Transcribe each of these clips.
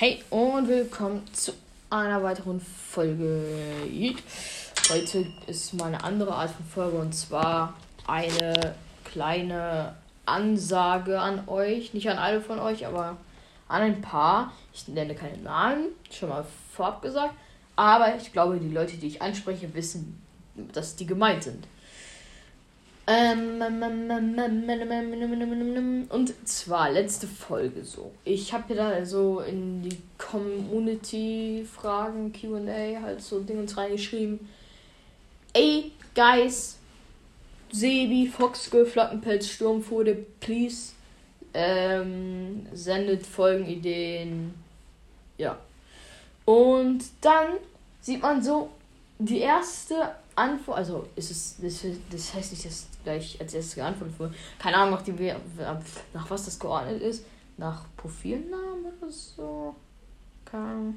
Hey und willkommen zu einer weiteren Folge. Heute ist mal eine andere Art von Folge und zwar eine kleine Ansage an euch. Nicht an alle von euch, aber an ein paar. Ich nenne keine Namen, schon mal vorab gesagt. Aber ich glaube, die Leute, die ich anspreche, wissen, dass die gemeint sind. Und zwar letzte Folge so. Ich habe ja da so in die Community-Fragen, QA, halt so Dinge reingeschrieben. Ey, Guys, Sebi, Foxgirl, Flockenpelz, Sturmfude, please ähm, sendet Folgenideen. Ja. Und dann sieht man so die erste Antwort, also ist es, das, das heißt nicht, dass gleich als erstes geantwortet wurde. Keine Ahnung, nach, dem, nach was das geordnet ist. Nach Profilnamen oder so. Keine Ahnung.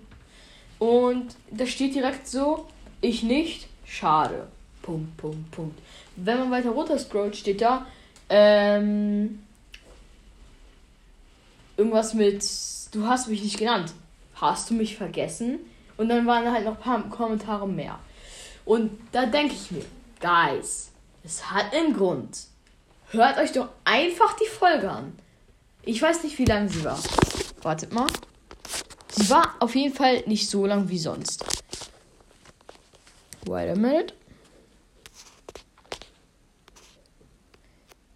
Und da steht direkt so, ich nicht, schade. Punkt, Punkt, Punkt. Wenn man weiter runter scrollt, steht da, ähm, irgendwas mit, du hast mich nicht genannt. Hast du mich vergessen? Und dann waren halt noch ein paar Kommentare mehr. Und da denke ich mir, Guys, es hat einen Grund. Hört euch doch einfach die Folge an. Ich weiß nicht, wie lang sie war. Wartet mal. Sie war auf jeden Fall nicht so lang wie sonst. Wait a minute.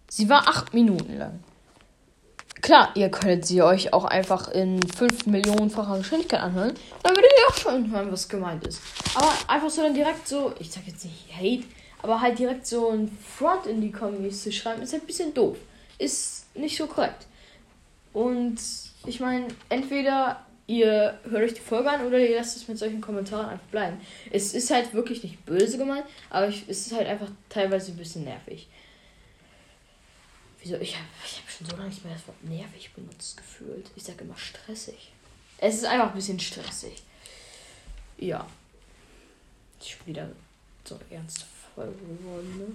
Sie war acht Minuten lang. Klar, ihr könntet sie euch auch einfach in 5 Millionenfacher Geschwindigkeit anhören. Dann würdet ihr auch schon hören, was gemeint ist. Aber einfach so dann direkt so, ich sag jetzt nicht Hate, aber halt direkt so ein Front in die Kommis zu schreiben, ist halt ein bisschen doof. Ist nicht so korrekt. Und ich meine, entweder ihr hört euch die Folge an oder ihr lasst es mit solchen Kommentaren einfach bleiben. Es ist halt wirklich nicht böse gemeint, aber ich, es ist halt einfach teilweise ein bisschen nervig. Wieso? Ich habe ich hab schon so lange nicht mehr das Wort nervig benutzt gefühlt. Ich sage immer stressig. Es ist einfach ein bisschen stressig. Ja. Ich bin wieder so ernste Folge geworden, ne?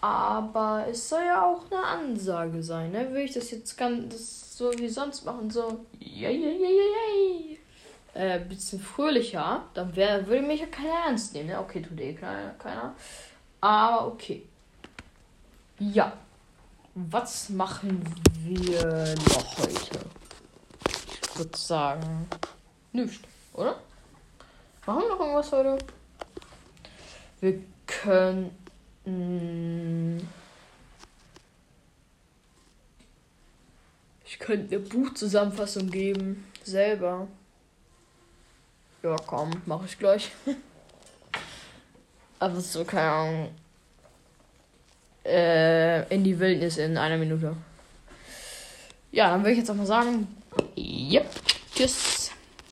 Aber es soll ja auch eine Ansage sein, ne? Will ich das jetzt ganz so wie sonst machen, so. Ja, ja, ja, ja. Äh, bisschen fröhlicher, dann wär, würde mich ja keiner ernst nehmen, ne? Okay, tut eh keiner. Aber okay. Ja. Was machen wir noch heute? Ich würde sagen, nichts, oder? Machen wir noch irgendwas heute? Wir können. Ich könnte eine Buchzusammenfassung geben. Selber. Ja, komm, mache ich gleich. Aber so, keine Ahnung äh, in die Wildnis in einer Minute. Ja, dann würde ich jetzt auch mal sagen, yep, tschüss.